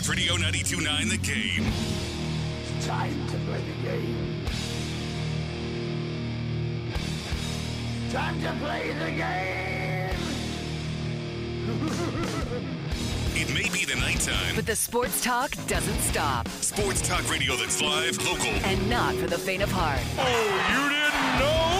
Sports Radio 929 The Game. Time to play the game. Time to play the game. It may be the nighttime. But the sports talk doesn't stop. Sports talk radio that's live, local. And not for the faint of heart. Oh, you didn't know?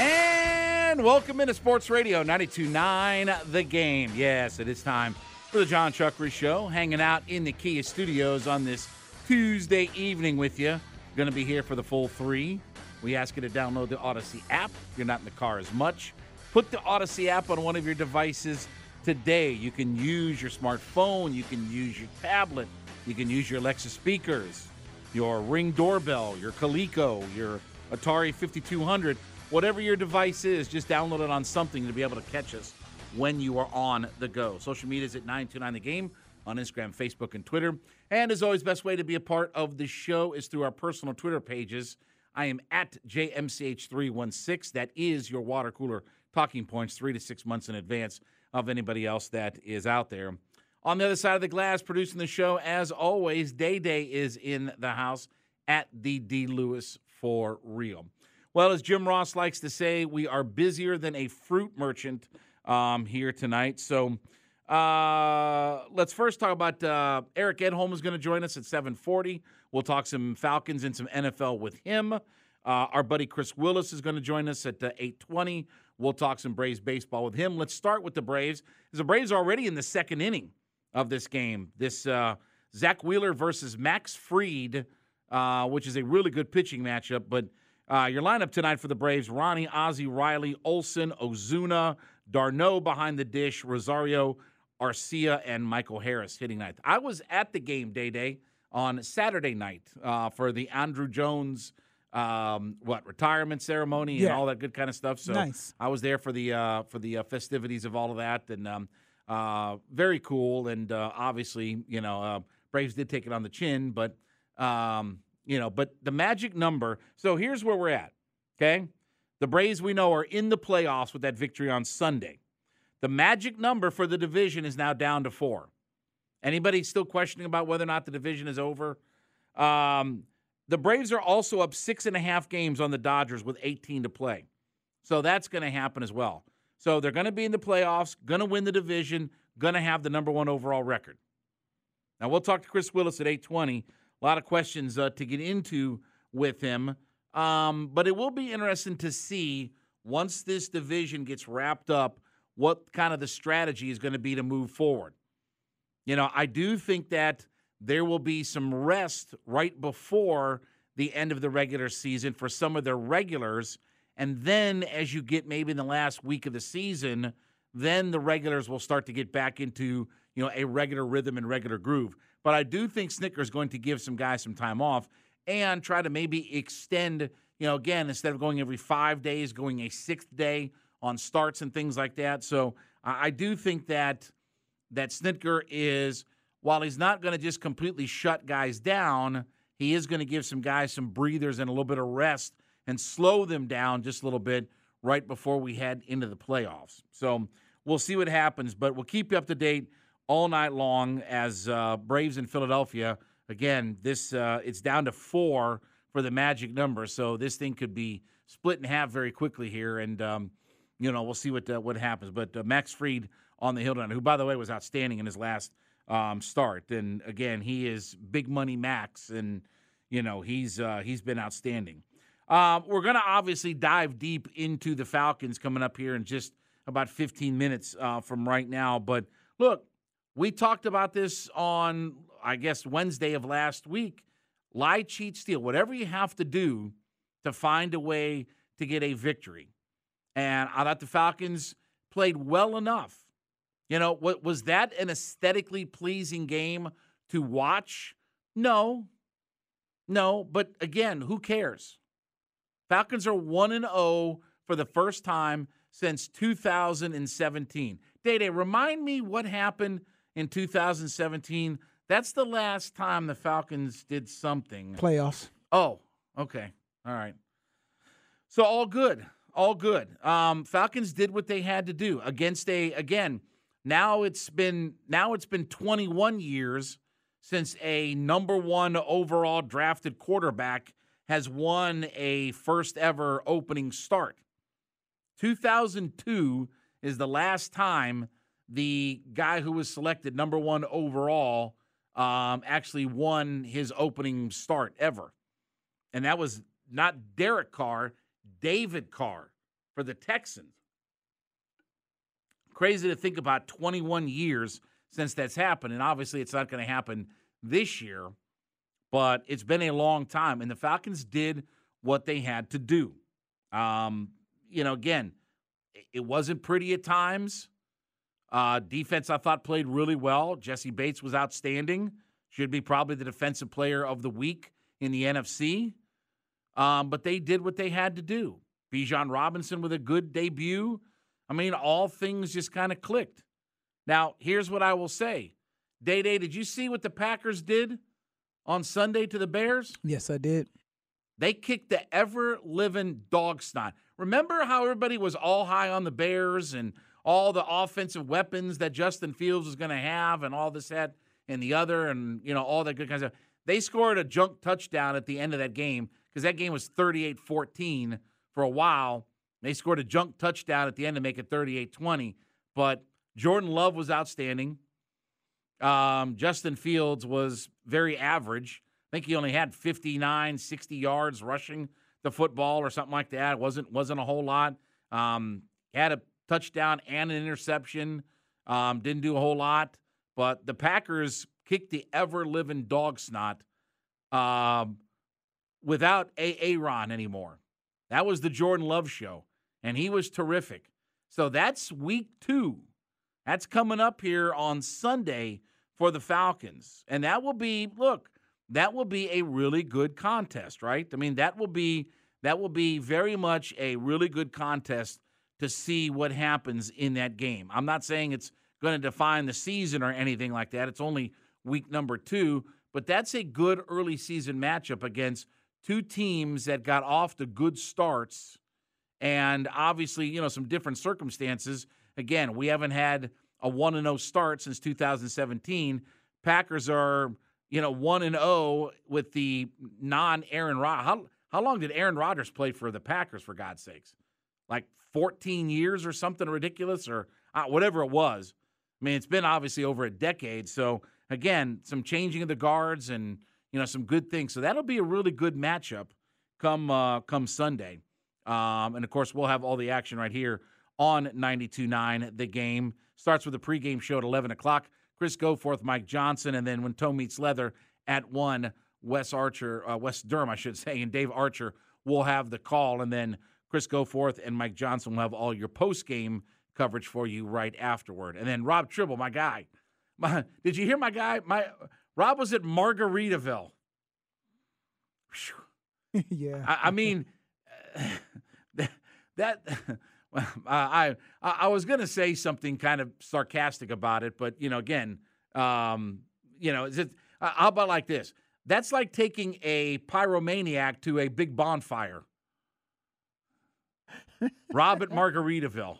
And welcome into Sports Radio 929 The Game. Yes, it is time for the John Chuckery Show, hanging out in the Kia studios on this Tuesday evening with you. Going to be here for the full three. We ask you to download the Odyssey app. You're not in the car as much. Put the Odyssey app on one of your devices today. You can use your smartphone, you can use your tablet, you can use your Alexa speakers, your Ring doorbell, your Coleco, your Atari 5200 whatever your device is, just download it on something to be able to catch us when you are on the go. Social media is at 929 The Game on Instagram, Facebook, and Twitter. And as always, best way to be a part of the show is through our personal Twitter pages. I am at JMCH316. That is your water cooler talking points three to six months in advance of anybody else that is out there. On the other side of the glass, producing the show, as always, Day Day is in the house at the D. Lewis for real. Well, as Jim Ross likes to say, we are busier than a fruit merchant um, here tonight. So uh, let's first talk about uh, Eric Edholm is going to join us at 740. We'll talk some Falcons and some NFL with him. Uh, our buddy Chris Willis is going to join us at uh, 820. We'll talk some Braves baseball with him. Let's start with the Braves. The Braves are already in the second inning of this game. This uh, Zack Wheeler versus Max Fried, uh, which is a really good pitching matchup, but – uh, your lineup tonight for the Braves Ronnie, Ozzie, Riley, Olson, Ozuna, d'Arnaud behind the dish, Rosario, Arcia, and Michael Harris hitting ninth. I was at the game day day on Saturday night uh, for the Andruw Jones um, what retirement ceremony and Yeah. all that good kind of stuff. So Nice. I was there for the uh, for the uh, festivities of all of that, and um, uh, very cool. And uh, obviously, you know, uh, Braves did take it on the chin, but um, you know, but the magic number. So here's where we're at. Okay, the Braves we know are in the playoffs with that victory on Sunday. The magic number for the division is now down to four. Anybody still questioning about whether or not the division is over? Um, the Braves are also up six and a half games on the Dodgers with 18 to play. So that's going to happen as well. So they're going to be in the playoffs, going to win the division, going to have the number one overall record. Now we'll talk to Chris Willis at 820. A lot of questions uh, to get into with him. Um, but it will be interesting to see once this division gets wrapped up what kind of the strategy is going to be to move forward. You know, I do think that there will be some rest right before the end of the regular season for some of their regulars. And then as you get maybe in the last week of the season, then the regulars will start to get back into, you know, a regular rhythm and regular groove. But I do think Snitker is going to give some guys some time off and try to maybe extend, you know, again, instead of going every five days, going a sixth day on starts and things like that. So I do think that that Snitker is, while he's not going to just completely shut guys down, he is going to give some guys some breathers and a little bit of rest and slow them down just a little bit right before we head into the playoffs. So we'll see what happens, but we'll keep you up to date all night long as uh, Braves in Philadelphia. Again, this uh, it's down to four for the magic number, so this thing could be split in half very quickly here, and um, you know we'll see what uh, what happens. But uh, Max Fried on the hill tonight, who by the way was outstanding in his last um, start, and again he is big money Max, and you know he's uh, he's been outstanding. Um, we're going to obviously dive deep into the Falcons coming up here in just about 15 minutes uh, from right now. But look, we talked about this on, I guess, Wednesday of last week. Lie, cheat, steal, whatever you have to do to find a way to get a victory. And I thought the Falcons played well enough. You know, was that an aesthetically pleasing game to watch? No. No, but again, who cares? Falcons are 1 and 0 for the first time since 2017. Day Day, remind me what happened in 2017. That's the last time the Falcons did something. Playoffs. Oh, okay. All right. So all good. All good. Um, Falcons did what they had to do against a again. Now it's been now it's been 21 years since a number 1 overall drafted quarterback has won a first ever opening start. 2002 is the last time the guy who was selected number one overall um, actually won his opening start ever. And that was not Derek Carr, David Carr for the Texans. Crazy to think about 21 years since that's happened. And obviously, it's not going to happen this year but it's been a long time, and the Falcons did what they had to do. Um, you know, again, it wasn't pretty at times. Uh, defense, I thought, played really well. Jessie Bates was outstanding. Should be probably the defensive player of the week in the NFC. Um, but they did what they had to do. Bijan Robinson with a good debut. I mean, all things just kind of clicked. Now, here's what I will say. Day Day, did you see what the Packers did on Sunday to the Bears? Yes, I did. They kicked the ever living dog snot. Remember how everybody was all high on the Bears and all the offensive weapons that Justin Fields was going to have and all this, that, and the other, and, you know, all that good kinds of. They scored a junk touchdown at the end of that game because that game was 38 14 for a while. They scored a junk touchdown at the end to make it 38 20. But Jordan Love was outstanding. Um, Justin Fields was very average. I think he only had 59, 60 yards rushing the football or something like that. It wasn't wasn't a whole lot. Um, had a touchdown and an interception. Um, didn't do a whole lot, but the Packers kicked the ever living dog snot um, without Aaron anymore. That was the Jordan Love show, and he was terrific. So that's week two. That's coming up here on Sunday for the Falcons. And that will be, look, that will be a really good contest, right? I mean, that will be that will be very much a really good contest to see what happens in that game. I'm not saying it's going to define the season or anything like that. It's only week number 2, but that's a good early season matchup against two teams that got off to good starts and obviously, you know, some different circumstances. Again, we haven't had a 1 and 0 start since 2017. Packers are, you know, 1 and 0 with the non Aaron Rodgers. How, how long did Aaron Rodgers play for the Packers, for God's sakes? Like 14 years or something ridiculous or uh, whatever it was. I mean, it's been obviously over a decade. So, again, some changing of the guards and, you know, some good things. So that'll be a really good matchup come uh, come Sunday. Um, and of course, we'll have all the action right here on 92.9 The Game. Starts with a pregame show at 11 o'clock. Chris Goforth, Mike Johnson, and then when Toe meets leather at 1, Wes Archer, uh, Wes Durham, I should say, and Dave Archer will have the call. And then Chris Goforth and Mike Johnson will have all your post-game coverage for you right afterward. And then Rob Tribble, my guy. My, did you hear my guy? My Rob was at Margaritaville. yeah. I, I mean, that, that I I, I was going to say something kind of sarcastic about it, but you know, again, um, you know, is it, uh, how about like this? That's like taking a pyromaniac to a big bonfire. Rob at Margaritaville.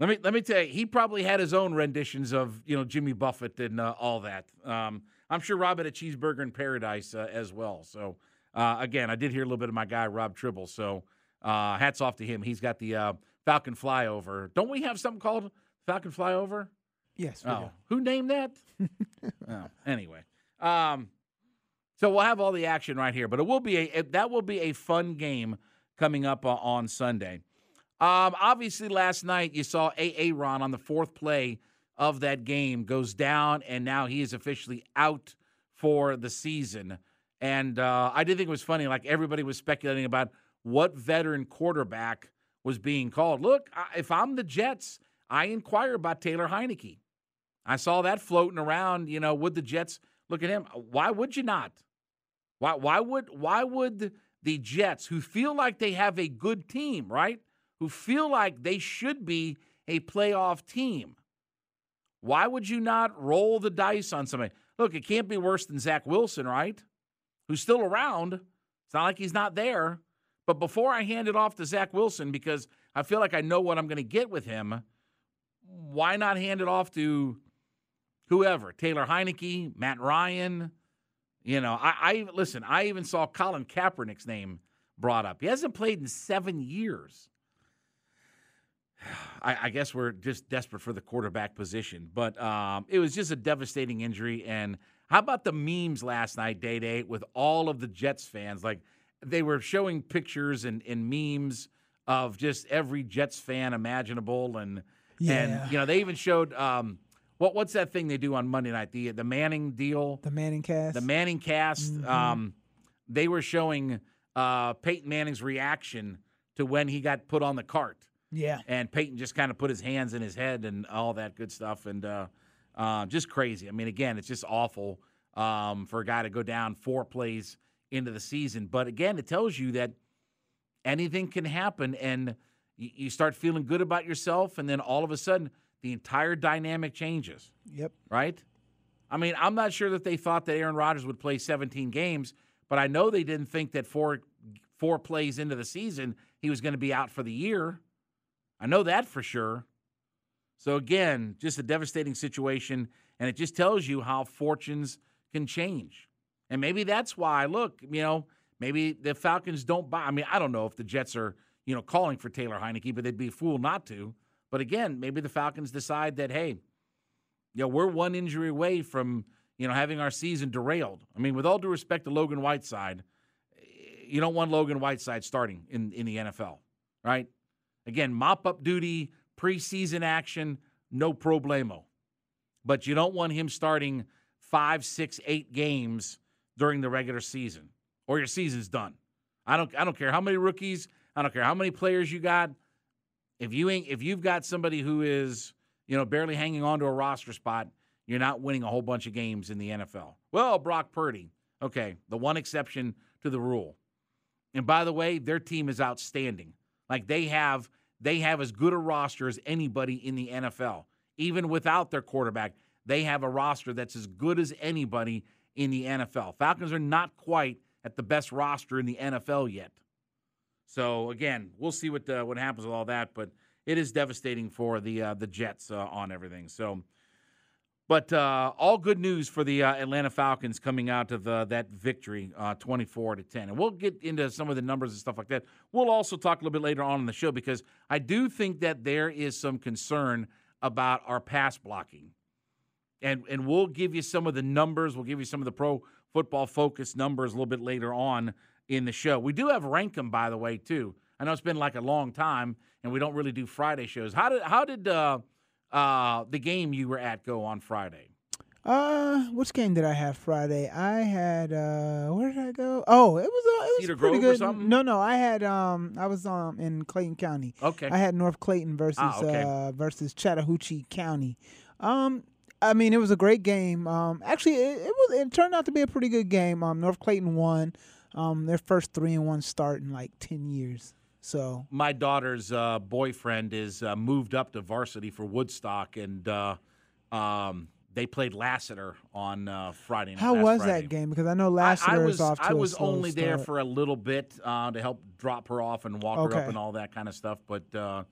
Let me let me tell you, he probably had his own renditions of you know Jimmy Buffett and uh, all that. Um, I'm sure Rob had a cheeseburger in paradise uh, as well. So uh, again, I did hear a little bit of my guy Rob Tribble. So uh, hats off to him. He's got the uh, Falcon flyover. Don't we have something called Falcon flyover? Yes. we Oh, do. who named that? oh, anyway, um, so we'll have all the action right here, but it will be a it- that will be a fun game coming up uh, on Sunday. Um, obviously, last night you saw A. Ron on the fourth play of that game goes down, and now he is officially out for the season. And uh, I did think it was funny. Like everybody was speculating about what veteran quarterback was being called. Look, if I'm the Jets, I inquire about Taylor Heinicke. I saw that floating around. You know, would the Jets look at him? Why would you not? Why? Why would? Why would the Jets, who feel like they have a good team, right? Who feel like they should be a playoff team? Why would you not roll the dice on somebody? Look, it can't be worse than Zach Wilson, right? Who's still around. It's not like he's not there. But before I hand it off to Zach Wilson, because I feel like I know what I'm going to get with him, why not hand it off to whoever? Taylor Heinicke, Matt Ryan. You know, I, I listen. I even saw Colin Kaepernick's name brought up. He hasn't played in seven years. I, I guess we're just desperate for the quarterback position, but um, it was just a devastating injury. And how about the memes last night, day day, with all of the Jets fans? Like they were showing pictures and, and memes of just every Jets fan imaginable, and Yeah. and you know they even showed um, what what's that thing they do on Monday night the the Manning deal, The Manning cast. the Manning cast. Mhm. Um, they were showing uh, Peyton Manning's reaction to when he got put on the cart yeah. and Peyton just kind of put his hands in his head and all that good stuff, and uh, uh, just crazy. I mean, again, it's just awful um, for a guy to go down four plays into the season. But again, it tells you that anything can happen, and you start feeling good about yourself, and then all of a sudden, the entire dynamic changes. Yep. Right? I mean, I'm not sure that they thought that Aaron Rodgers would play 17 games, but I know they didn't think that four four plays into the season he was going to be out for the year. I know that for sure. So again, just a devastating situation, and it just tells you how fortunes can change. And maybe that's why. Look, you know, maybe the Falcons don't buy. I mean, I don't know if the Jets are, you know, calling for Taylor Heinicke, but they'd be a fool not to. But again, maybe the Falcons decide that, hey, you know, we're one injury away from, you know, having our season derailed. I mean, with all due respect to Logan Woodside, eh, you don't want Logan Woodside starting in, in the NFL, right? Again, mop up duty, preseason action, no problemo. But you don't want him starting five, six, eight games during the regular season, or your season's done. I don't I don't care how many rookies, I don't care how many players you got. If you ain't if you've got somebody who is, you know, barely hanging on to a roster spot, you're not winning a whole bunch of games in the NFL. Well, Brock Purdy. Okay, the one exception to the rule. And by the way, their team is outstanding. Like they have they have as good a roster as anybody in the NFL. Even without their quarterback, they have a roster that's as good as anybody in the NFL. Falcons are not quite at the best roster in the NFL yet. So again, we'll see what uh, what happens with all that, but it is devastating for the uh, the Jets uh, on everything. So, but uh, all good news for the uh, Atlanta Falcons coming out of uh, that victory, twenty four to ten, and we'll get into some of the numbers and stuff like that. We'll also talk a little bit later on in the show because I do think that there is some concern about our pass blocking, and and we'll give you some of the numbers. We'll give you some of the pro football focus numbers a little bit later on in the show. We do have Rankum, by the way, too. I know it's been like a long time, and we don't really do Friday shows. How did how did uh, uh, the game you were at go on Friday? Uh, which game did I have Friday? I had uh, where did I go? Oh, it was uh, it was Cedar pretty Grove or good. something? No, no, I had um, I was um in Clayton County. Okay. I had North Clayton versus Ah, okay. uh versus Chattahoochee County. Um, I mean, it was a great game. Um, actually, it, it was it turned out to be a pretty good game. Um, North Clayton won. Um, their first three and one start in like ten years. So my daughter's uh, boyfriend is uh, moved up to varsity for Woodstock, and uh, um, they played Lassiter on uh, Friday. Night. How was Friday. that game? Because I know Lassiter I, was is off to I was only there for a little bit uh, to help drop her off and walk her up and all that kind of stuff. But uh,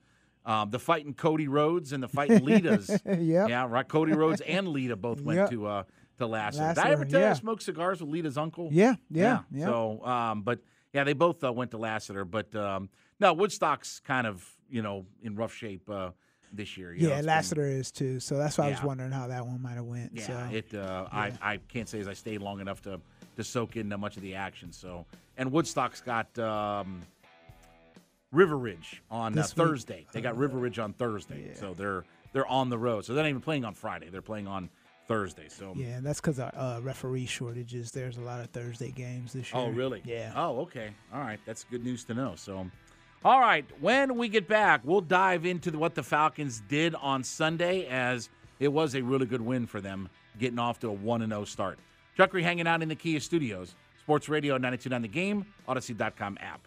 um, the fighting Cody Rhodes and the fighting Lita's, Yep. yeah, right. Cody Rhodes and Lita both went Yep. to uh, to Lassiter. Did I ever tell you I yeah. smoked cigars with Lita's uncle? Yeah, yeah, yeah. So, um, but yeah, they both uh, went to Lassiter. But um, no, Woodstock's kind of you know in rough shape uh, this year. you know, yeah, it's been- Lassiter is too. So that's why I was wondering how that one might have went. yeah, so. it. Uh, I I can't say as I stayed long enough to to soak in uh, much of the action. So, and Woodstock's got um, River Ridge on uh, Thursday. They got River Ridge on Thursday, so they're they're on the road. So they're not even playing on Friday. They're playing on Thursday. So. Yeah, and that's because of uh, referee shortages. There's a lot of Thursday games this year. Oh, really? Yeah. Oh, okay. All right. That's good news to know. So, all right. When we get back, we'll dive into the, what the Falcons did on Sunday, as it was a really good win for them, getting off to a 1 and 0 start. Chuckery hanging out in the Kia studios. Sports Radio 929 The Game, Odyssey.com app.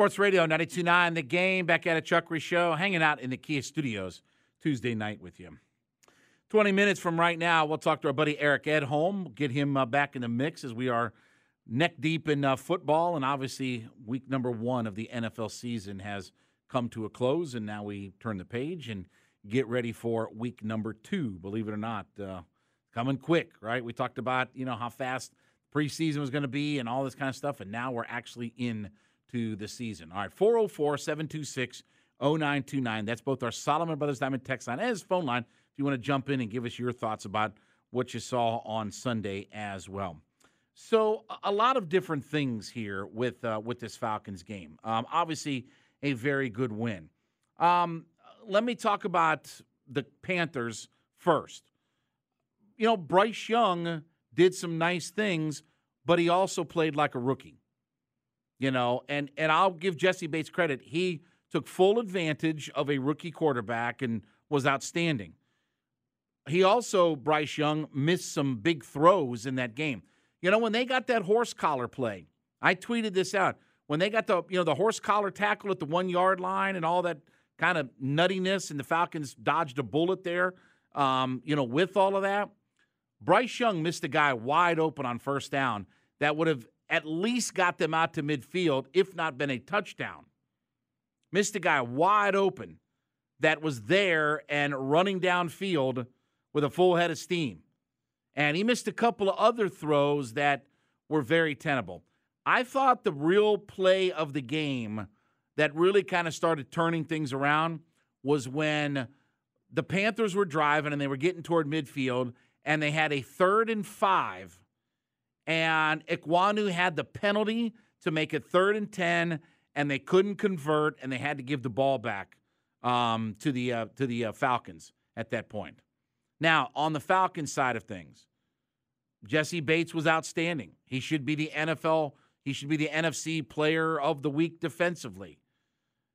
Sports Radio 929 The Game, back at a Chuckery Show, hanging out in the Kia studios Tuesday night with you. 20 minutes from right now, we'll talk to our buddy Eric Edholm, get him uh, back in the mix as we are neck deep in uh, football. And obviously, week number one of the NFL season has come to a close, and now we turn the page and get ready for week number two. Believe it or not, uh, coming quick, right? We talked about you know how fast preseason was going to be and all this kind of stuff, and now we're actually in to the season. All right, 404 726 0929. That's both our Solomon Brothers Diamond text line and his phone line if you want to jump in and give us your thoughts about what you saw on Sunday as well. So a- lot of different things here with uh, with this Falcons game. Um, obviously, a very good win. Um, let me talk about the Panthers first. You know, Bryce Young did some nice things, but he also played like a rookie. You know, and and I'll give Jessie Bates credit. He took full advantage of a rookie quarterback and was outstanding. He also, Bryce Young, missed some big throws in that game. You know, when they got that horse collar play, I tweeted this out. When they got the, you know, the horse collar tackle at the one yard line and all that kind of nuttiness, and the Falcons dodged a bullet there, um, you know, with all of that, Bryce Young missed a guy wide open on first down that would have at least got them out to midfield, if not been a touchdown. Missed a guy wide open that was there and running downfield with a full head of steam. And he missed a couple of other throws that were very tenable. I thought the real play of the game that really kind of started turning things around was when the Panthers were driving and they were getting toward midfield and they had a third and five. And Ekwonu had the penalty to make it third and 10, and they couldn't convert, and they had to give the ball back um, to the, uh, to the uh, Falcons at that point. Now, on the Falcons side of things, Jessie Bates was outstanding. He should be the NFL, he should be the NFC player of the week defensively.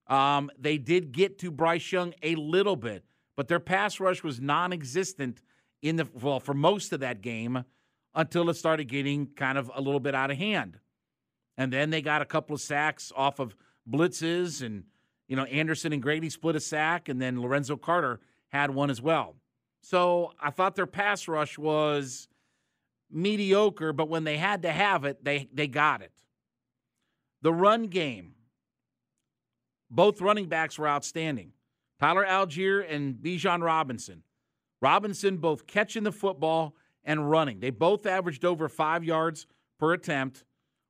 Um, they did get to Bryce Young a little bit, but their pass rush was non existent in the well for most of that game until it started getting kind of a little bit out of hand. And then they got a couple of sacks off of blitzes and you know Anderson and Grady split a sack and then Lorenzo Carter had one as well. So I thought their pass rush was mediocre, but when they had to have it, they they got it. The run game, both running backs were outstanding. Tyler Allgeier and Bijan Robinson. Robinson both catching the football and running. They both averaged over five yards per attempt.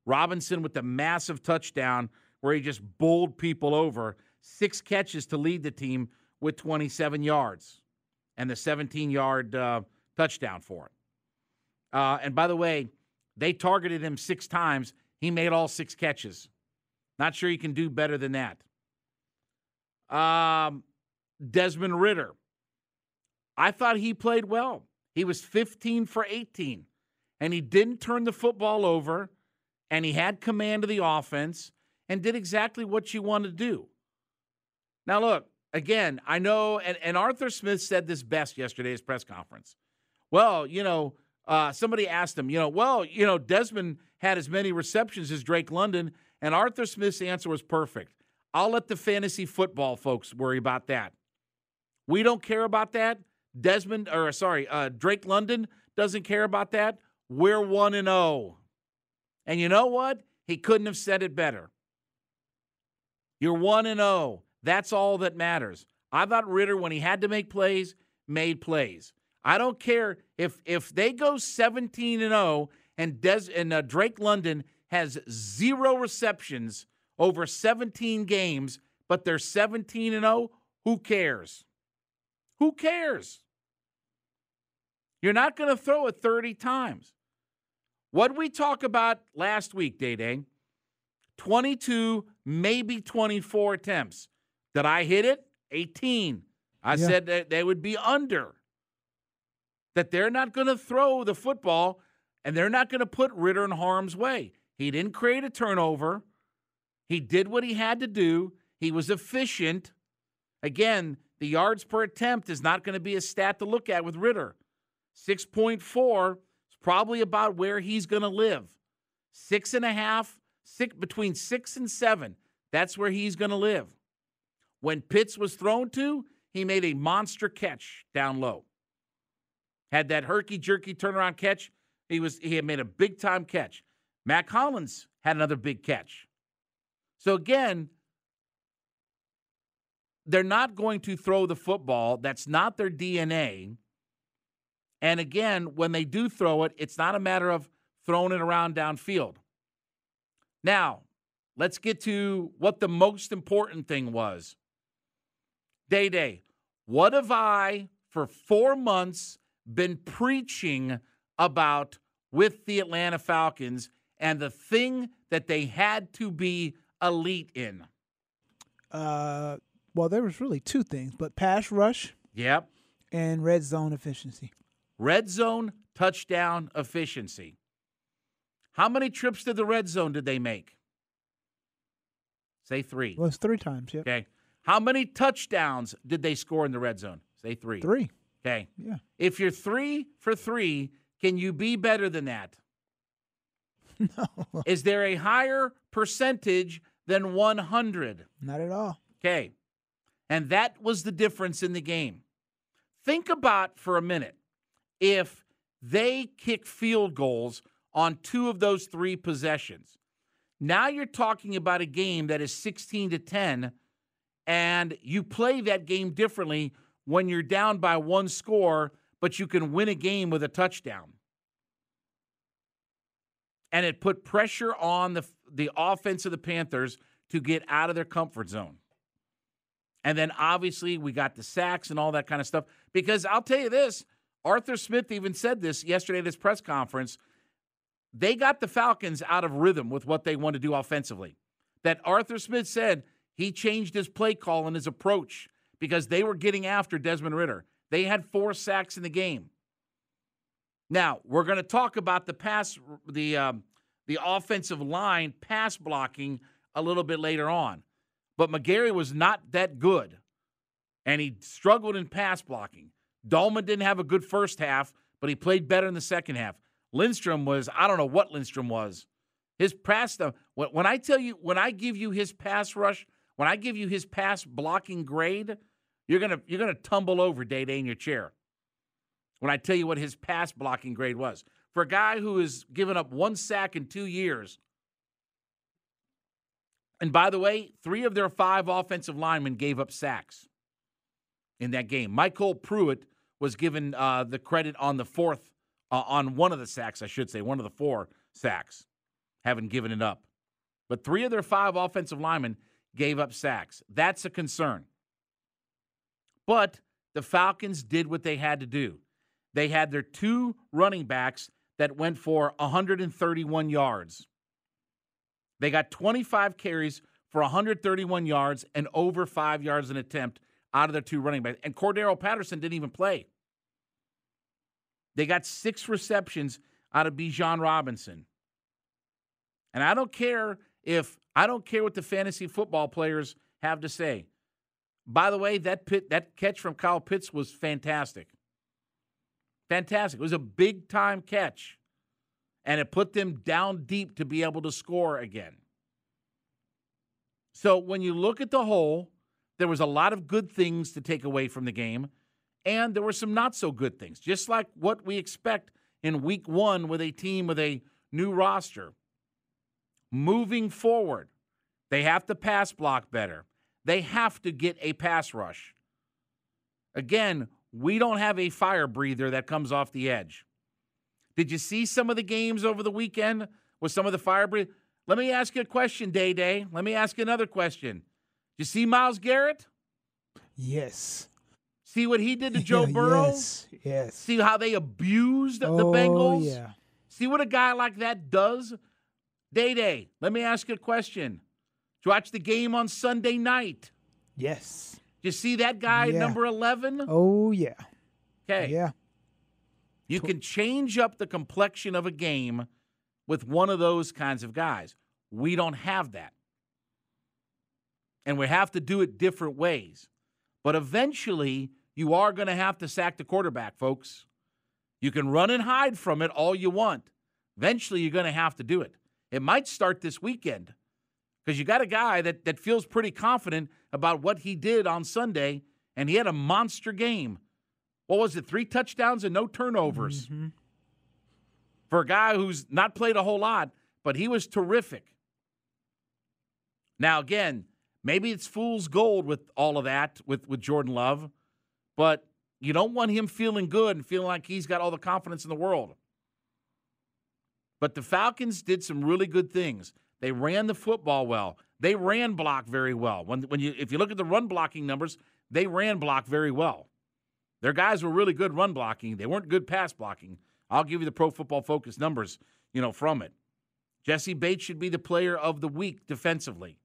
Robinson with the massive touchdown where he just bowled people over. Six catches to lead the team with 27 yards and the 17 yard uh, touchdown for it. Uh, and by the way, they targeted him six times. He made all six catches. Not sure you can do better than that. Um, Desmond Ridder. I thought he played well. He was 15 for 18, and he didn't turn the football over, and he had command of the offense and did exactly what you want to do. Now, look, again, I know, and, and Arthur Smith said this best yesterday's press conference. Well, you know, uh, somebody asked him, you know, well, you know, Desmond had as many receptions as Drake London, and Arthur Smith's answer was perfect. I'll let the fantasy football folks worry about that. We don't care about that. Desmond, or sorry, uh, Drake London doesn't care about that. We're 1 and 0. And you know what? He couldn't have said it better. You're 1 and 0. That's all that matters. I thought Ridder, when he had to make plays, made plays. I don't care if if they go 17 and 0 and Des and uh, Drake London has zero receptions over 17 games, but they're 17 and 0. Who cares? Who cares? You're not going to throw it 30 times. What we talk about last week, Day Day, 22, maybe 24 attempts. Did I hit it? 18. I yeah. said that they would be under. That they're not going to throw the football and they're not going to put Ridder in harm's way. He didn't create a turnover. He did what he had to do. He was efficient. Again, the yards per attempt is not going to be a stat to look at with Ridder. 6.4 is probably about where he's going to live. Six and a half, six, between six and seven, that's where he's going to live. When Pitts was thrown to, he made a monster catch down low. Had that herky jerky turnaround catch. He was he had made a big time catch. Mack Hollins had another big catch. So again, they're not going to throw the football. That's not their DNA. And again, when they do throw it, it's not a matter of throwing it around downfield. Now, let's get to what the most important thing was. Day Day, what have I, for four months, been preaching about with the Atlanta Falcons and the thing that they had to be elite in? Uh, well, there was really two things, but pass rush. Yep. And red zone efficiency. Red zone touchdown efficiency. How many trips to the red zone did they make? Say three. Well, it's three times, yeah. Okay. How many touchdowns did they score in the red zone? Say three. Three. Okay. Yeah. If you're three for three, can you be better than that? No. Is there a higher percentage than 100? Not at all. Okay. And that was the difference in the game. Think about for a minute if they kick field goals on two of those three possessions. Now you're talking about a game that is 16 to 10 and you play that game differently when you're down by one score but you can win a game with a touchdown. And it put pressure on the the offense of the Panthers to get out of their comfort zone. And then obviously we got the sacks and all that kind of stuff. Because I'll tell you this, Arthur Smith even said this yesterday at his press conference. They got the Falcons out of rhythm with what they want to do offensively. That Arthur Smith said he changed his play call and his approach because they were getting after Desmond Ridder. They had four sacks in the game. Now we're going to talk about the pass, the um, the offensive line pass blocking a little bit later on, but McGary was not that good, and he struggled in pass blocking. Dalman didn't have a good first half, but he played better in the second half. Lindstrom was I don't know what Lindstrom was. His pass when, when I tell you when I give you his pass rush, when I give you his pass blocking grade, you're gonna you're gonna tumble over day day in your chair when I tell you what his pass blocking grade was. For a guy who has given up one sack in two years, and by the way, three of their five offensive linemen gave up sacks in that game. MyCole Pruitt was given uh, the credit on the fourth, uh, on one of the sacks, I should say, one of the four sacks, having given it up. But three of their five offensive linemen gave up sacks. That's a concern. But the Falcons did what they had to do they had their two running backs that went for 131 yards. They got 25 carries for 131 yards and over five yards an attempt out of their two running backs. And Cordarrelle Patterson didn't even play. They got six receptions out of Bijan Robinson. And I don't care if I don't care what the fantasy football players have to say. By the way, that pit, that catch from Kyle Pitts was fantastic. Fantastic. It was a big time catch, and it put them down deep to be able to score again. So when you look at the whole, there was a lot of good things to take away from the game, and there were some not so good things, just like what we expect in week one with a team with a new roster. Moving forward, they have to pass block better. They have to get a pass rush. Again, we don't have a fire breather that comes off the edge. Did you see some of the games over the weekend with some of the fire breather? Let me ask you a question, Day Day. Let me ask you another question. Did you see Myles Garrett? Yes. See what he did to Joe Burrow? Yes. Yes. See how they abused oh, the Bengals? yeah. See what a guy like that does? Day Day, let me ask you a question. Did you watch the game on Sunday night? Yes. You see that guy Yeah. number 11? Oh yeah. Okay. Yeah. You can change up the complexion of a game with one of those kinds of guys. We don't have that. And we have to do it different ways. But eventually, you are going to have to sack the quarterback, folks. You can run and hide from it all you want. Eventually, you're going to have to do it. It might start this weekend because you got a guy that, that feels pretty confident about what he did on Sunday, and he had a monster game. What was it? Three touchdowns and no turnovers. Mm-hmm. For a guy who's not played a whole lot, but he was terrific. Now, again, maybe it's fool's gold with all of that with, with Jordan Love, but you don't want him feeling good and feeling like he's got all the confidence in the world. But the Falcons did some really good things. They ran the football well. They ran block very well. When, when you if you look at the run blocking numbers, they ran block very well. Their guys were really good run blocking. They weren't good pass blocking. I'll give you the Pro Football Focus numbers, you know, from it. Jessie Bates should be the player of the week defensively.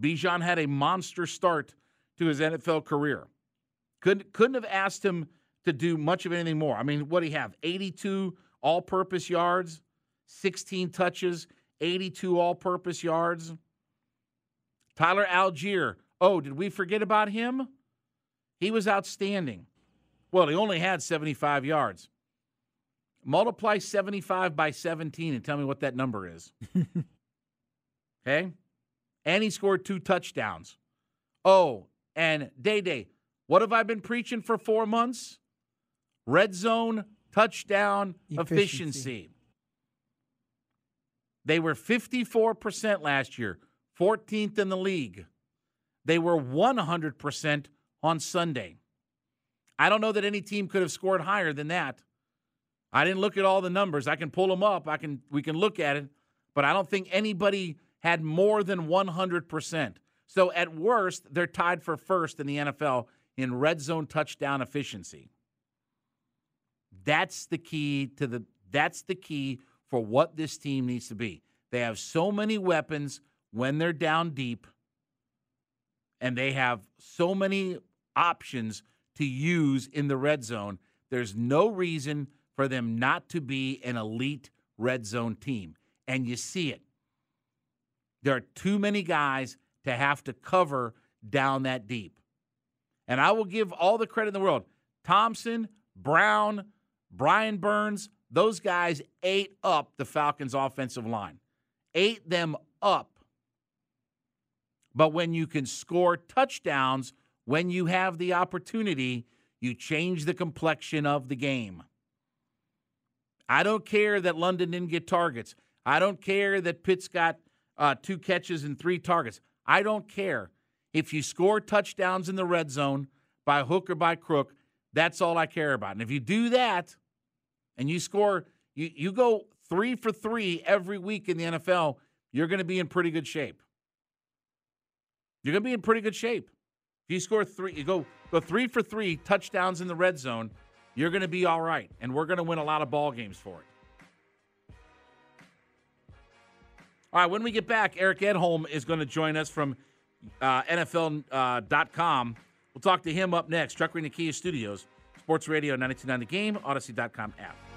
Bijan had a monster start to his NFL career. Couldn't couldn't have asked him to do much of anything more. I mean, what do he have? 82 all-purpose yards, 16 touches, 82 all-purpose yards. Tyler Allgeier. Oh, did we forget about him? He was outstanding. Well, he only had 75 yards. Multiply 75 by 17 and tell me what that number is. okay? And he scored two touchdowns. Oh, and Day Day, what have I been preaching for four months? Red zone touchdown efficiency. Efficiency. They were 54% last year, 14th in the league. They were 100% on Sunday. I don't know that any team could have scored higher than that. I didn't look at all the numbers. I can pull them up. I can we can look at it, but I don't think anybody had more than 100%. So at worst, they're tied for first in the NFL in red zone touchdown efficiency. That's the key to the that's the key for what this team needs to be. They have so many weapons when they're down deep and they have so many options to use in the red zone. There's no reason for them not to be an elite red zone team. And you see it. There are too many guys to have to cover down that deep. And I will give all the credit in the world. Thompson, Brown, Brian Burns, those guys ate up the Falcons' offensive line, ate them up. But when you can score touchdowns, when you have the opportunity, you change the complexion of the game. I don't care that London didn't get targets. I don't care that Pitts got uh, two catches and three targets. I don't care. If you score touchdowns in the red zone by hook or by crook, that's all I care about. And if you do that and you score, you, you go three for three every week in the NFL, you're going to be in pretty good shape. You're going to be in pretty good shape. If you score three, you go go three for three touchdowns in the red zone, you're going to be all right, and we're going to win a lot of ball games for it. All right, when we get back, Eric Edholm is going to join us from uh, NFL.com. Uh, we'll talk to him up next. Truck Arena Kia Studios, Sports Radio 929 The Game, Audacy.com app.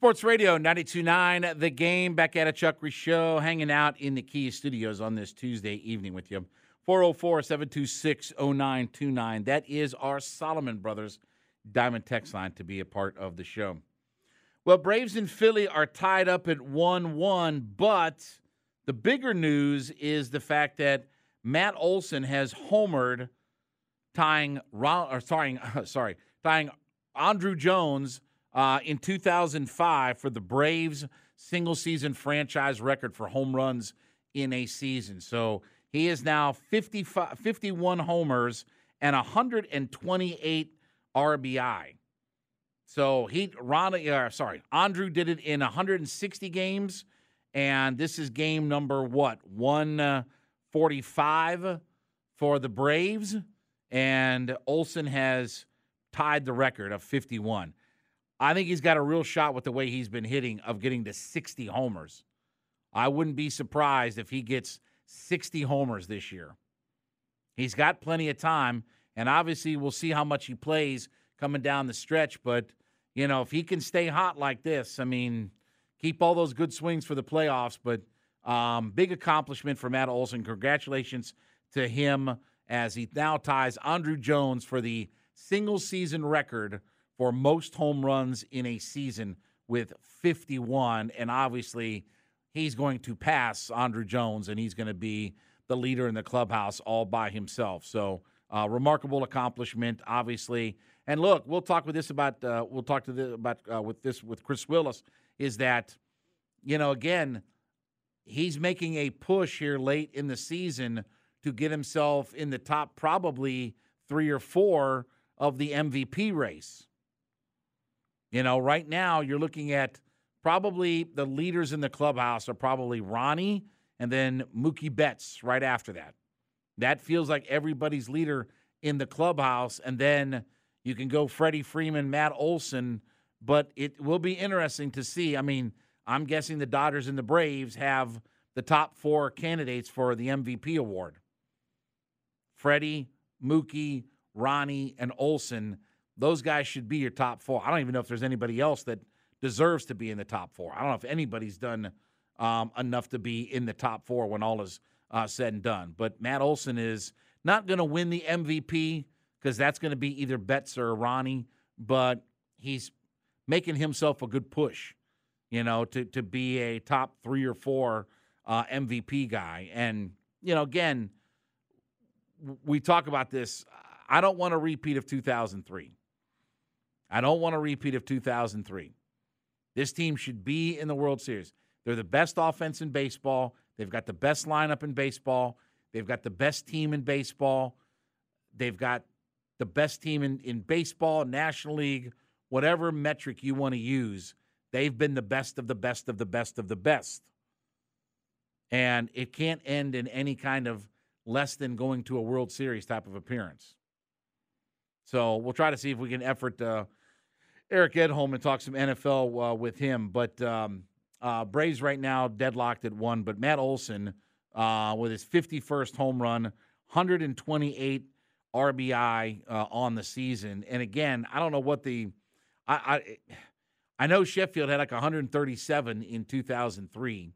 Sports Radio 929, the game back at a Chuck show, hanging out in the Kia studios on this Tuesday evening with you. 404 726 0929. That is our Solomon Brothers Diamond Text line to be a part of the show. Well, Braves and Philly are tied up at 1 1, but the bigger news is the fact that Matt Olson has homered, tying, or sorry, sorry, tying Andruw Jones uh, in 2005 for the Braves single season franchise record for home runs in a season. So he is now 55, 51 homers and 128 RBI. So he, Ron, uh, sorry, Andruw did it in 160 games, and this is game number what 145 for the Braves, and Olson has tied the record of 51. I think he's got a real shot with the way he's been hitting of getting to 60 homers. I wouldn't be surprised if he gets 60 homers this year. He's got plenty of time, and obviously we'll see how much he plays coming down the stretch. But, you know, if he can stay hot like this, I mean, keep all those good swings for the playoffs. But um, big accomplishment for Matt Olson. Congratulations to him as he now ties Andruw Jones for the single season record for most home runs in a season with 51. And obviously, he's going to pass Andruw Jones, and he's going to be the leader in the clubhouse all by himself. So, uh, remarkable accomplishment, obviously. And look, we'll talk with this about uh, we'll talk to the, about uh, with this with Chris Willis. Is that you know again, he's making a push here late in the season to get himself in the top probably three or four of the MVP race. You know, right now you're looking at probably the leaders in the clubhouse are probably Ronnie and then Mookie Betts right after that. That feels like everybody's leader in the clubhouse. And then you can go Freddie Freeman, Matt Olson, but it will be interesting to see. I mean, I'm guessing the Dodgers and the Braves have the top four candidates for the MVP award. Freddie, Mookie, Ronnie, and Olson those guys should be your top four. I don't even know if there's anybody else that deserves to be in the top four. I don't know if anybody's done um, enough to be in the top four when all is uh, said and done. But Matt Olson is not going to win the MVP because that's going to be either Betts or Ronnie. But he's making himself a good push, you know, to to be a top three or four uh, MVP guy. And you know, again, we talk about this. I don't want a repeat of 2003. I don't want a repeat of 2003. This team should be in the World Series. They're the best offense in baseball. They've got the best lineup in baseball. They've got the best team in baseball. They've got the best team in, in baseball, National League, whatever metric you want to use. They've been the best of the best of the best of the best. And it can't end in any kind of less than going to a World Series type of appearance. So we'll try to see if we can effort uh, Eric Edholm and talk some NFL uh, with him. But um, uh, Braves right now deadlocked at one. But Matt Olson uh, with his 51st home run, 128 RBI uh, on the season. And again, I don't know what the I, I I know Sheffield had like 137 in 2003.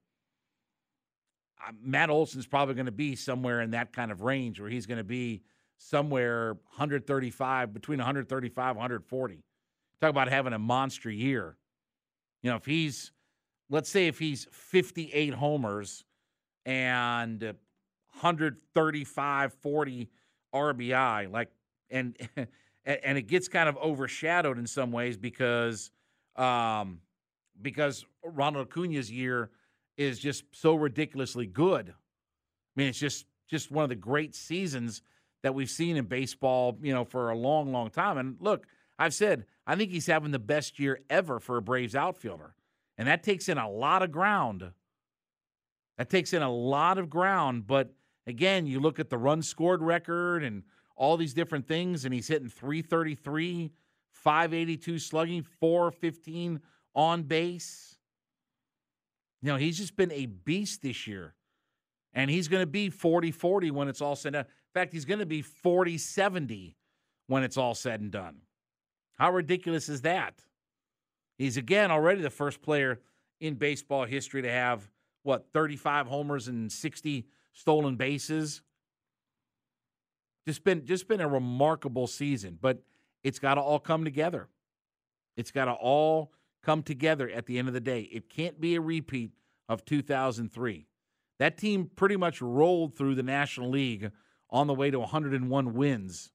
Uh, Matt Olson's probably going to be somewhere in that kind of range where he's going to be somewhere 135 between 135 140. Talk about having a monster year. You know, if he's let's say if he's 58 homers and 135 40 RBI like and and it gets kind of overshadowed in some ways because um because Ronald Acuna's year is just so ridiculously good. I mean, it's just just one of the great seasons that we've seen in baseball, you know, for a long, long time. And look, I've said I think he's having the best year ever for a Braves outfielder, and that takes in a lot of ground. That takes in a lot of ground, but again, you look at the run scored record and all these different things, and he's hitting 333, 582 slugging, 415 on base. You know, he's just been a beast this year. And he's going to be 40 40 when it's all said and done. In fact, he's going to be 40 70 when it's all said and done. How ridiculous is that? He's again already the first player in baseball history to have, what, 35 homers and 60 stolen bases. Just been just been a remarkable season, but it's got to all come together. It's got to all come together at the end of the day. It can't be a repeat of 2003. That team pretty much rolled through the National League on the way to 101 wins.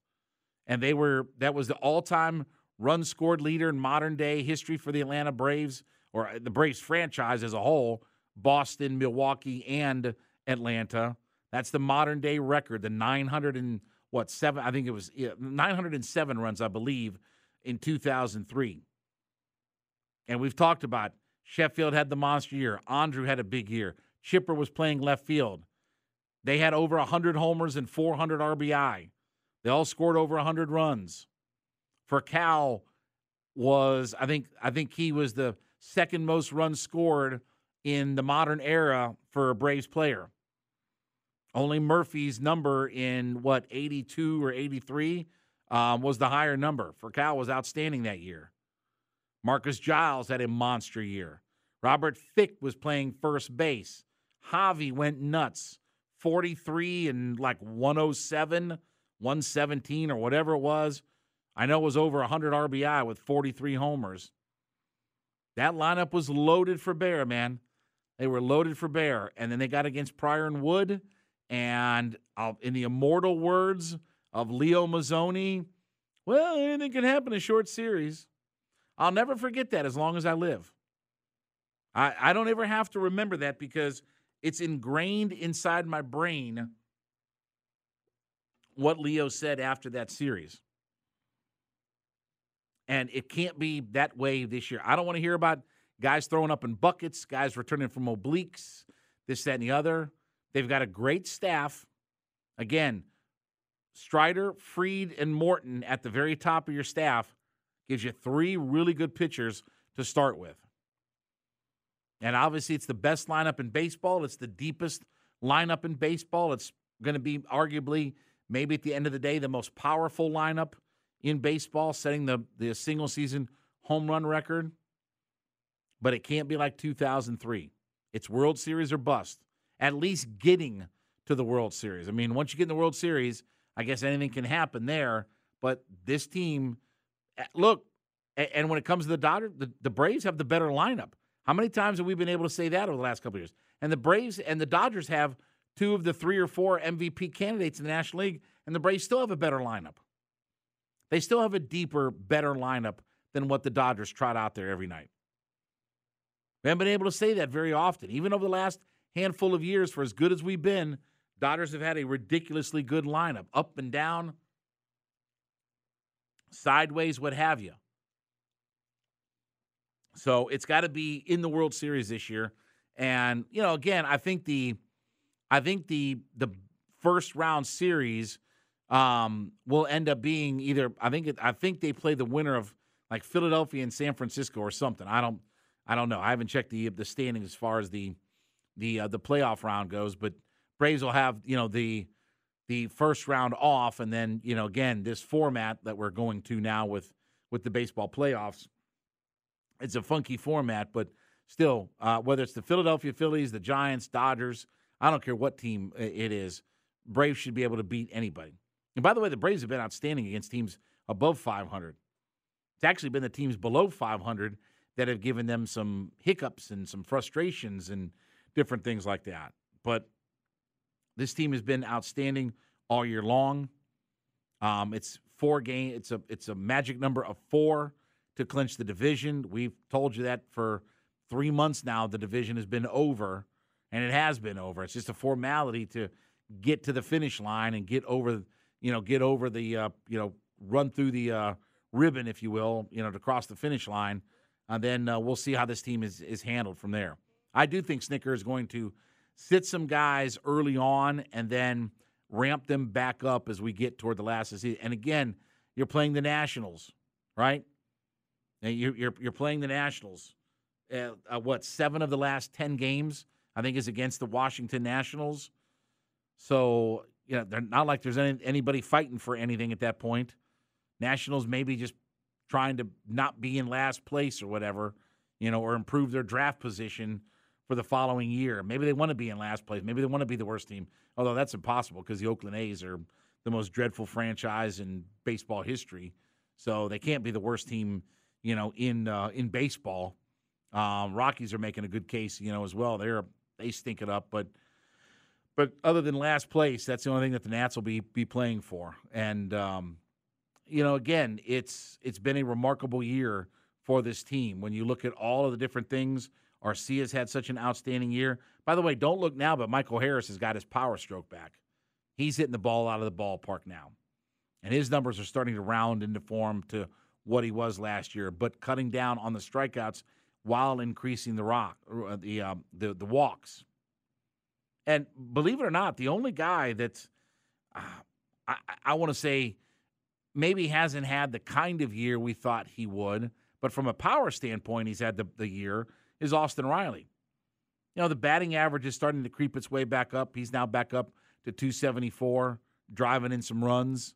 And they were that was the all-time run scored leader in modern day history for the Atlanta Braves or uh, the Braves franchise as a whole, Boston, Milwaukee and Atlanta. That's the modern day record, the 900 and what, 7 I think it was 907 runs I believe in 2003. And we've talked about Sheffield had the monster year. Andruw had a big year. Chipper was playing left field. They had over 100 homers and 400 RBI. They all scored over 100 runs. Furcal was I think I think he was the second most runs scored in the modern era for a Braves player. Only Murphy's number in what 82 or 83 um, was the higher number. Furcal was outstanding that year. Marcus Giles had a monster year. Robert Fick was playing first base. Javy went nuts. 43 and like 107, 117 or whatever it was. I know it was over 100 RBI with 43 homers. That lineup was loaded for bear, man. They were loaded for bear. And then they got against Prior and Wood. And uh, in the immortal words of Leo Mazzone, well, anything can happen in a short series. I'll never forget that as long as I live. I, I don't ever have to remember that because it's ingrained inside my brain what Leo said after that series. And it can't be that way this year. I don't want to hear about guys throwing up in buckets, guys returning from obliques, this, that, and the other. They've got a great staff. Again, Strider, Fried, and Morton at the very top of your staff gives you three really good pitchers to start with. And obviously, it's the best lineup in baseball. It's the deepest lineup in baseball. It's going to be arguably, maybe at the end of the day, the most powerful lineup in baseball, setting the, the single season home run record. But it can't be like 2003. It's World Series or bust. At least getting to the World Series. I mean, once you get in the World Series, I guess anything can happen there. But this team, eh, look, And, when it comes to the Dodgers, the, the Braves have the better lineup. How many times have we been able to say that over the last couple years? And the Braves and the Dodgers have two of the three or four MVP candidates in the National League, and the Braves still have a better lineup. They still have a deeper, better lineup than what the Dodgers trot out there every night. We haven't been able to say that very often. Even over the last handful of years, for as good as we've been, Dodgers have had a ridiculously good lineup, up and down, sideways, what have you. So it's got to be in the World Series this year. And you know, again, I think the, I think the the first round series um, will end up being either. I think it, I think they play the winner of like Philadelphia and San Francisco or something. I don't I don't know. I haven't checked the the standings as far as the the uh, the playoff round goes, but Braves will have you know the the first round off, and then you know again this format that we're going to now with with the baseball playoffs. It's a funky format, but still, uh, whether it's the Philadelphia Phillies, the Giants, Dodgers, I don't care what team it is, Braves should be able to beat anybody. And by the way, the Braves have been outstanding against teams above 500. It's actually been the teams below 500 that have given them some hiccups and some frustrations and different things like that. But this team has been outstanding all year long. Um, it's four game. It's a it's a magic number of four to clinch the division. We've told you that for three months now. The division has been over, and it has been over. It's just a formality to get to the finish line and get over, you know, get over the, uh, you know, run through the uh, ribbon, if you will, you know, to cross the finish line. And then uh, we'll see how this team is is handled from there. I do think Snitker is going to sit some guys early on and then ramp them back up as we get toward the last of the season. And again, you're playing the Nationals, right? And you're you're, you're playing the Nationals. Uh, uh, what seven of the last ten games I think is against the Washington Nationals. So you know they're not like there's any, anybody fighting for anything at that point. Nationals maybe just trying to not be in last place or whatever, you know, or improve their draft position for the following year. Maybe they want to be in last place. Maybe they want to be the worst team. Although that's impossible because the Oakland A's are the most dreadful franchise in baseball history. So they can't be the worst team, you know, in uh, in baseball. Um, Rockies are making a good case, you know, as well. They're they stink it up, but but other than last place, that's the only thing that the Nats will be be playing for. And um, you know, again, it's it's been a remarkable year for this team when you look at all of the different things. Arcia's had such an outstanding year. By the way, don't look now, but Michael Harris has got his power stroke back. He's hitting the ball out of the ballpark now. And his numbers are starting to round into form to what he was last year, but cutting down on the strikeouts while increasing the rock uh, the uh, the the walks. And believe it or not, the only guy that's uh, I, I want to say maybe hasn't had the kind of year we thought he would, but from a power standpoint, he's had the, the year is Austin Riley. You know, the batting average is starting to creep its way back up. He's now back up to 274, driving in some runs.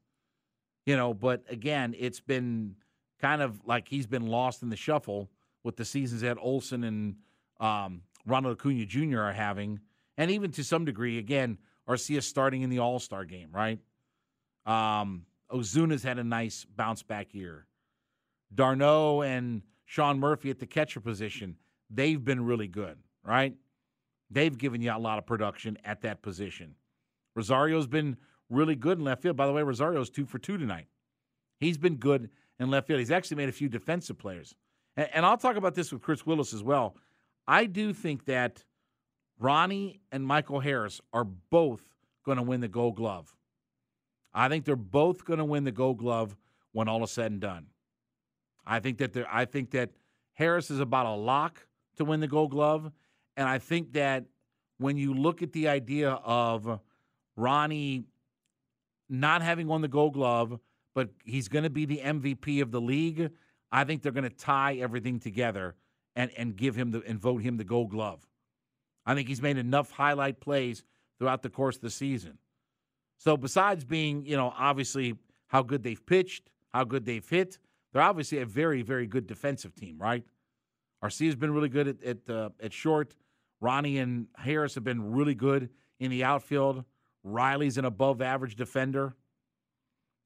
You know, but again, it's been kind of like he's been lost in the shuffle with the seasons that Olson and um, Ronald Acuna Jr. are having, and even to some degree, again, Arcia starting in the All Star game, right? Um, Ozuna's had a nice bounce back year. d'Arnaud and Sean Murphy at the catcher position, they've been really good, right? They've given you a lot of production at that position. Rosario's been really good in left field. By the way, Rosario's two for two tonight. He's been good in left field. He's actually made a few defensive players. And, and I'll talk about this with Chris Willis as well. I do think that Ronnie and Michael Harris are both going to win the Gold Glove. I think they're both going to win the Gold Glove when all is said and done. I think that they I think that Harris is about a lock to win the Gold Glove, and I think that when you look at the idea of Ronnie not having won the Gold Glove, but he's going to be the MVP of the league, I think they're going to tie everything together and and give him the and vote him the Gold Glove. I think he's made enough highlight plays throughout the course of the season. So besides being, you know, obviously how good they've pitched, how good they've hit, they're obviously a very, very good defensive team, right? Arcia's been really good at at, uh, at short. Ronnie and Harris have been really good in the outfield. Riley's an above average defender.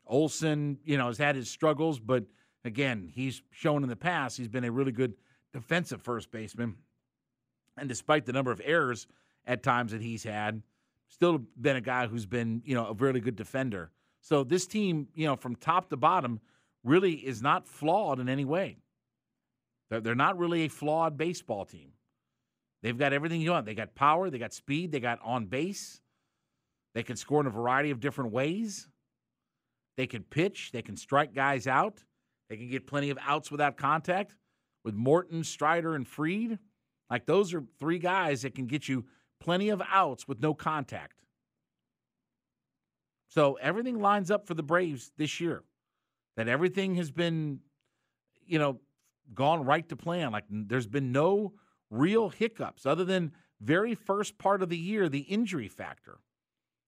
Olson, you know, has had his struggles, but Again, he's shown in the past he's been a really good defensive first baseman. And despite the number of errors at times that he's had, still been a guy who's been, you know, a really good defender. So this team, you know, from top to bottom, really is not flawed in any way. They're, they're not really a flawed baseball team. They've got everything you want. They got power, they got speed, they got on base. They can score in a variety of different ways. They can pitch, they can strike guys out. They can get plenty of outs without contact with Morton, Strider, and Fried. Like those are three guys that can get you plenty of outs with no contact. So everything lines up for the Braves this year. That everything has been, you know, gone right to plan. Like there's been no real hiccups other than very first part of the year, the injury factor.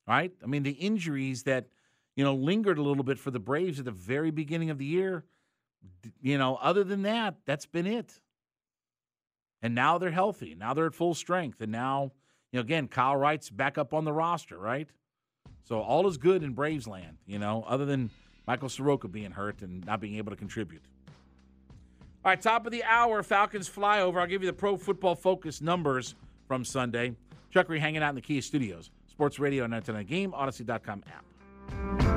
Right? I mean, the injuries that, you know, lingered a little bit for the Braves at the very beginning of the year. You know, other than that, that's been it. And now they're healthy. Now they're at full strength. And now, you know, again, Kyle Wright's back up on the roster, right? So all is good in Braves land, you know, other than Michael Soroka being hurt and not being able to contribute. All right, top of the hour, Falcons flyover. I'll give you the pro football focus numbers from Sunday. Chuck Reed hanging out in the Kia Studios. Sports Radio 99 Game, Audacy.com app.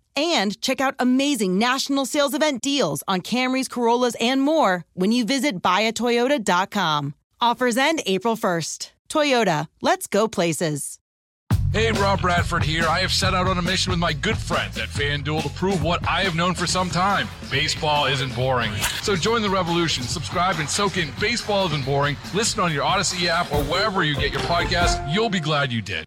and check out amazing national sales event deals on Camrys, Corollas, and more when you visit buyatoyota.com. Offers end April 1st. Toyota, let's go places. Hey, Rob Bradford here. I have set out on a mission with my good friends at FanDuel to prove what I have known for some time baseball isn't boring. So join the revolution. Subscribe and soak in Baseball Isn't Boring. Listen on your Audacy app or wherever you get your podcast. You'll be glad you did.